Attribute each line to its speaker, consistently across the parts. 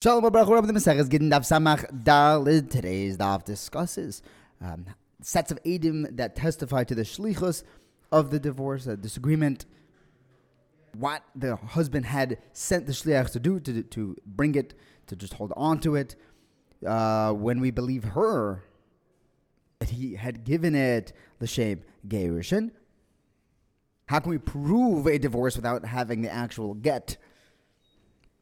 Speaker 1: Shalom Baruch the Maseches Gittin Daf Samach Dalid. Today's daf discusses um, sets of edim that testify to the shlichus of the divorce, a disagreement, what the husband had sent the shliach to do, to, to bring it, to just hold on to it. Uh, when we believe her, that he had given it the shame gerushin. How can we prove a divorce without having the actual get?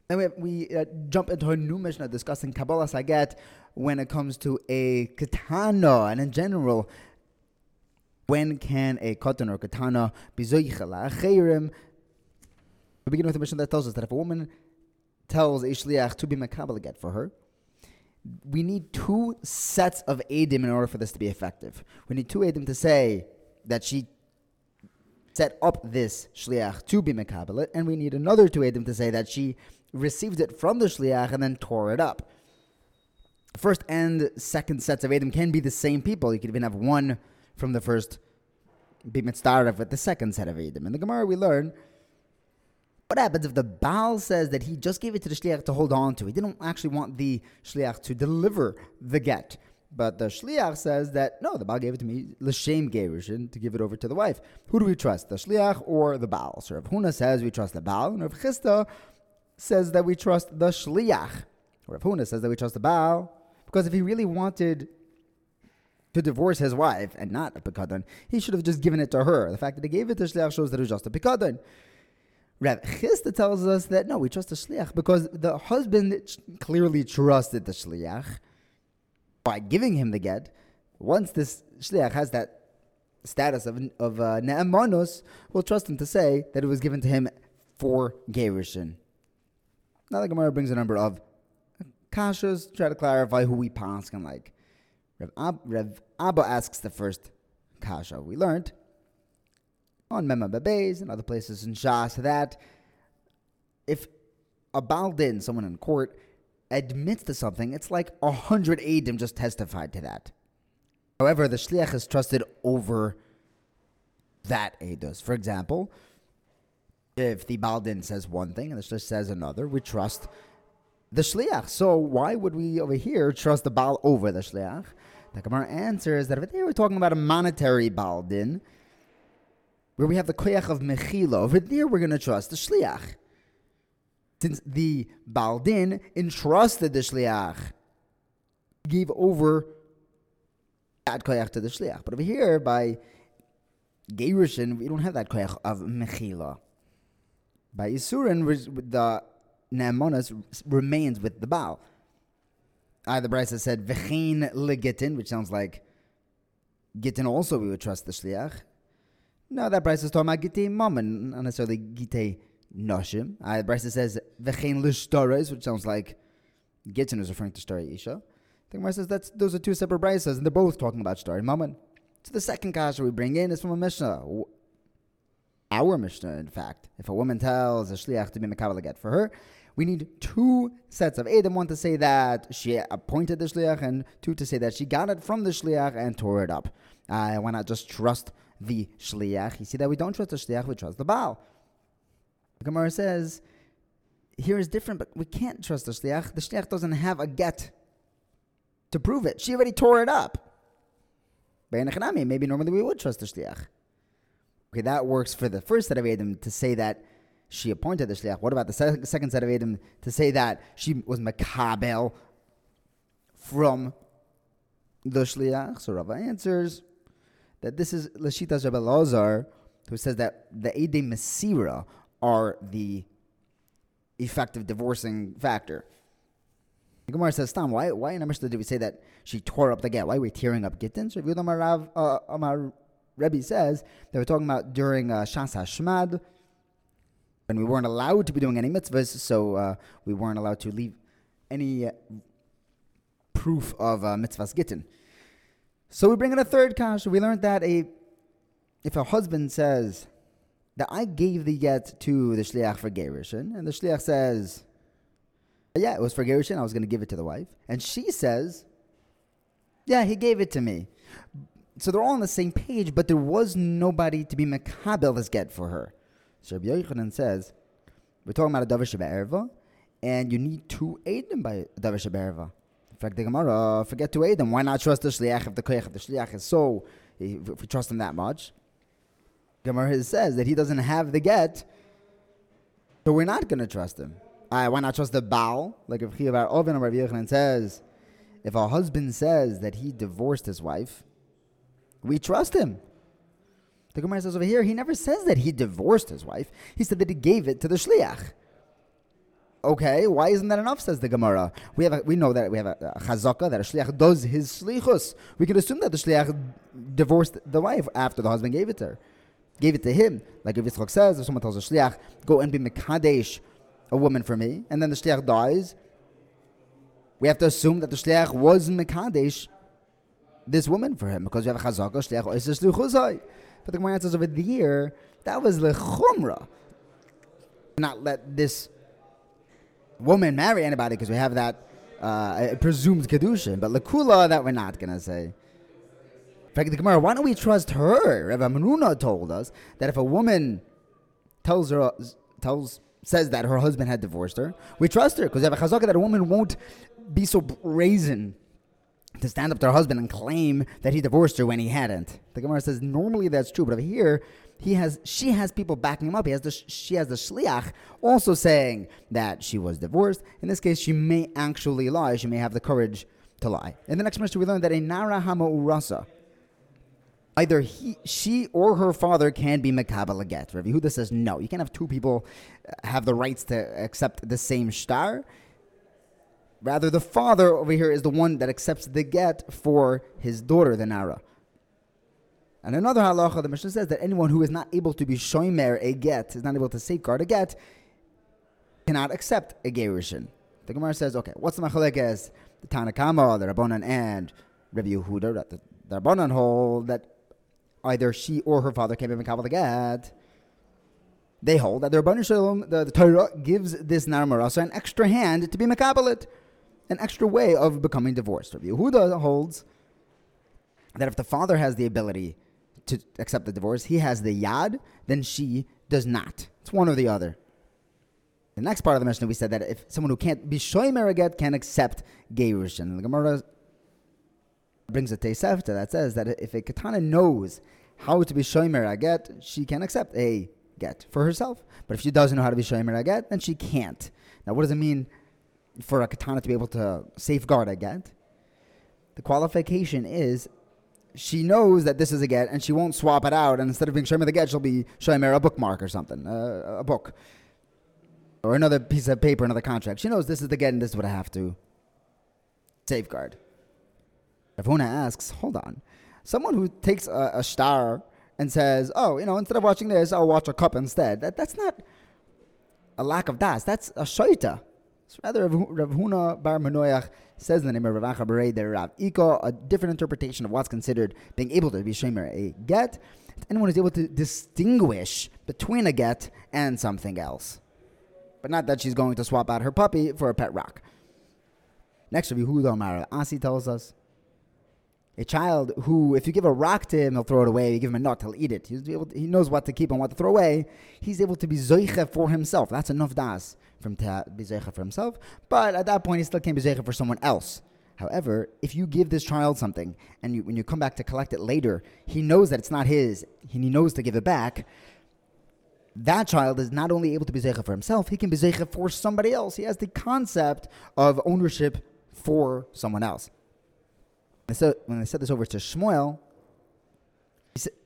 Speaker 1: Then we, we uh, jump into a new Mishnah discussing Kabbalas Get when it comes to a katana and in general. When can a katan or katana be zoichel? We begin with a Mishnah that tells us that if a woman tells a shliach to be makabel get for her, we need two sets of edim in order for this to be effective. We need two edim to say that she set up this shliach to be makabel and we need another two edim to say that she received it from the shliach and then tore it up. First and second sets of Edom can be the same people. You could even have one from the first be mitzvah with the second set of Edom. In the Gemara, we learn what happens if the Baal says that he just gave it to the shliach to hold on to. He didn't actually want the shliach to deliver the get. But the shliach says that no, the Baal gave it to me l'shem gerushin to give it over to the wife. Who do we trust, the shliach or the Baal? So Rav Huna says we trust the Baal, and Rav Chisda says that we trust the shliach. Rav Huna says that we trust the Baal because if he really wanted to divorce his wife and not a pikadon, he should have just given it to her. The fact that he gave it to shliach shows that it was just a pikadon. Rav Chisda tells us that no, we trust the shliach because the husband clearly trusted the shliach by giving him the get. Once this shliach has that status of of uh, ne'emanos, we'll trust him to say that it was given to him for gerushin. Now the Gemara brings a number of kashas, try to clarify who we pass and like. Rev, Ab, Rev Abba asks the first kasha. We learned on Mema Bebeis and other places in Shas that if a Baldin, someone in court, admits to something, it's like a hundred Adim just testified to that. However, the Shliach is trusted over that Eidos. For example, if the Baldin says one thing and the Shliach says another, we trust the Shliach. So why would we over here trust the Baal over the Shliach? The Gemara answers that if they were talking about a monetary Baldin, where we have the Koyach of Mechila, over there we're going to trust the Shliach. Since the Baldin entrusted the Shliach, gave over that Koyach to the Shliach. But over here, by Gerushin, we don't have that Koyach of Mechila. By Isurin, the Ne'emonas remains with the Baal. I, the Brisa said, V'chein legitin, which sounds like Gittin also we would trust the Shliach. No, that Bryce is talking about Gitte Mammon, not necessarily Gitte Noshim. I, the Brisa says, V'chein l'shtares, which sounds like Gittin is referring to Shtari Isha. The Gemara says that's, those are two separate Brisas, and they're both talking about Shtari Mammon. So the second kasha we bring in is from a Mishnah our Mishnah, in fact. If a woman tells a shliach to be mekabel get for her, we need two sets of Adam. One to say that she appointed the shliach, and two to say that she got it from the shliach and tore it up. Uh, why not just trust the shliach? You see that we don't trust the shliach, we trust the Baal. The Gemara says here is different, but we can't trust the shliach. The shliach doesn't have a get to prove it. She already tore it up. Maybe normally we would trust the shliach. Okay, that works for the first set of Adam to say that she appointed the shliach. What about the se- second set of Adam to say that she was makabel from the shliach? So Rava answers that this is Lashita Jabal who says that the Adam Masira are the effective divorcing factor. Gemara says, Tom, why? Why in Mishnah did we say that she tore up the get? Why are we tearing up gittins?" So Yudam Rav uh, Amar Rebbe says they were talking about during uh, Shas Hashmad, when we weren't allowed to be doing any mitzvahs, so uh, we weren't allowed to leave any uh, proof of uh, mitzvahs gittin. So we bring in a third kasha. We learned that a if a husband says that I gave the get to the shliach for gerushin, and the shliach says, "Yeah, it was for gerushin. I was going to give it to the wife," and she says, "Yeah, he gave it to me." so they're all on the same page, but there was nobody to be makabel this get for her. So Rabbi Yochanan says, we're talking about a davar erva. and you need to aid them by Davar Sheberva. In fact, the Gemara, forget to aid them. Why not trust the Shliach if the Koyach of the Shliach is so, if we trust him that much? Gemara says that he doesn't have the get, so we're not going to trust him. Uh, why not trust the Baal? Like if Chiya bar Avin or Yochanan says, if a husband says that he divorced his wife, we trust him. The Gemara says over here, he never says that he divorced his wife. He said that he gave it to the Shliach. Okay, why isn't that enough? Says the Gemara. We have a, we know that we have a, a chazaka that a shliach does his shlichus. We can assume that the shliach divorced the wife after the husband gave it to her, gave it to him. Like if Yitzchak says, if someone tells a shliach, "Go and be mekadesh a woman for me," and then the shliach dies, we have to assume that the shliach was mekadesh this woman for him because we have a chazaka shliach is shlichusai. But the Gemara says over here that was lechumra. Not let this woman marry anybody because we have that uh, presumed kedushin, but lekula that we're not gonna say. Fact, the Gemara, why don't we trust her? Rav Hamnuna told us that if a woman tells her tells says that her husband had divorced her, we trust her because we have a chazaka that a woman won't be so brazen to stand up to her husband and claim that he divorced her when he hadn't. The Gemara says normally that's true, but over here he has she has people backing him up. He has the she has the shliach also saying that she was divorced. In this case, she may actually lie. She may have the courage to lie. In the next verse, we learn that a naarah hameorasah. Either he, she or her father can be mekabel a get. Rav Yehuda says no. You can't have two people uh, have the rights to accept the same star. Rather, the father over here is the one that accepts the get for his daughter, the nara. And another halacha, the Mishnah says that anyone who is not able to be shomer a get, is not able to safeguard a get, cannot accept a gerushin. The Gemara says, okay, what's the machalekes? The Tanna Kamma, the Rabbanan, and Rabbi Yehuda, the, the Rabbanan hold that either she or her father be mekabel the get. They hold that the Rabbanan Shalom, the, the Torah gives this Naarah Hameorasah an extra hand to be mekabel an extra way of becoming divorced. Rabbi Yehuda holds that if the father has the ability to accept the divorce, he has the yad, then she does not. It's one or the other. The next part of the Mishnah, we said that if someone who can't be shoymer get can accept gerushin. The Gemara brings a Tosefta that says that if a katana knows how to be shoymer get, she can accept a get for herself. But if she doesn't know how to be shoymer get, then she can't. Now, what does it mean for a katana to be able to safeguard a get? The qualification is she knows that this is a get and she won't swap it out. And instead of being Shomer the get, she'll be Shomer a bookmark or something, uh, a book. Or another piece of paper, another contract. She knows this is the get and this is what I have to safeguard. Rav Huna asks, hold on. Someone who takes a, a star and says, oh, you know, instead of watching this, I'll watch a cup instead. That, that's not a lack of das. That's a shaita. So rather, Rav Huna Bar Manoach says in the name of Rav Acha Berei that Rav Ika, a different interpretation of what's considered being able to be Shemer a get. Anyone who's able to distinguish between a get and something else. But not that she's going to swap out her puppy for a pet rock. Next, Rav Yehuda Amar Asi tells us a child who, if you give a rock to him, he'll throw it away. You give him a nut, he'll eat it. To, he knows what to keep and what to throw away. He's able to be zoiche for himself. That's enough das from to be zoiche for himself. But at that point, he still can't be zoiche for someone else. However, if you give this child something and you, when you come back to collect it later, he knows that it's not his and he knows to give it back. That child is not only able to be zeicha for himself, he can be zeicha for somebody else. He has the concept of ownership for someone else. So when I said this over to Shmuel,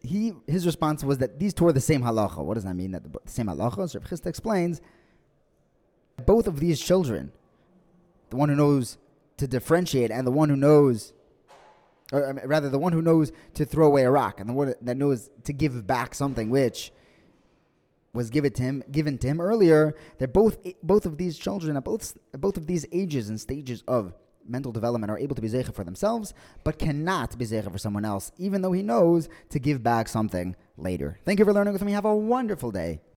Speaker 1: he his response was that these two are the same halacha. What does that mean? That the, the same halacha? So Chisda explains. Both of these children, the one who knows to differentiate and the one who knows, or I mean, rather, the one who knows to throw away a rock and the one that knows to give back something which was given to him, given to him earlier. They're both both of these children at both both of these ages and stages of mental development are able to be zeicha for themselves, but cannot be zeicha for someone else, even though he knows to give back something later. Thank you for learning with me. Have a wonderful day.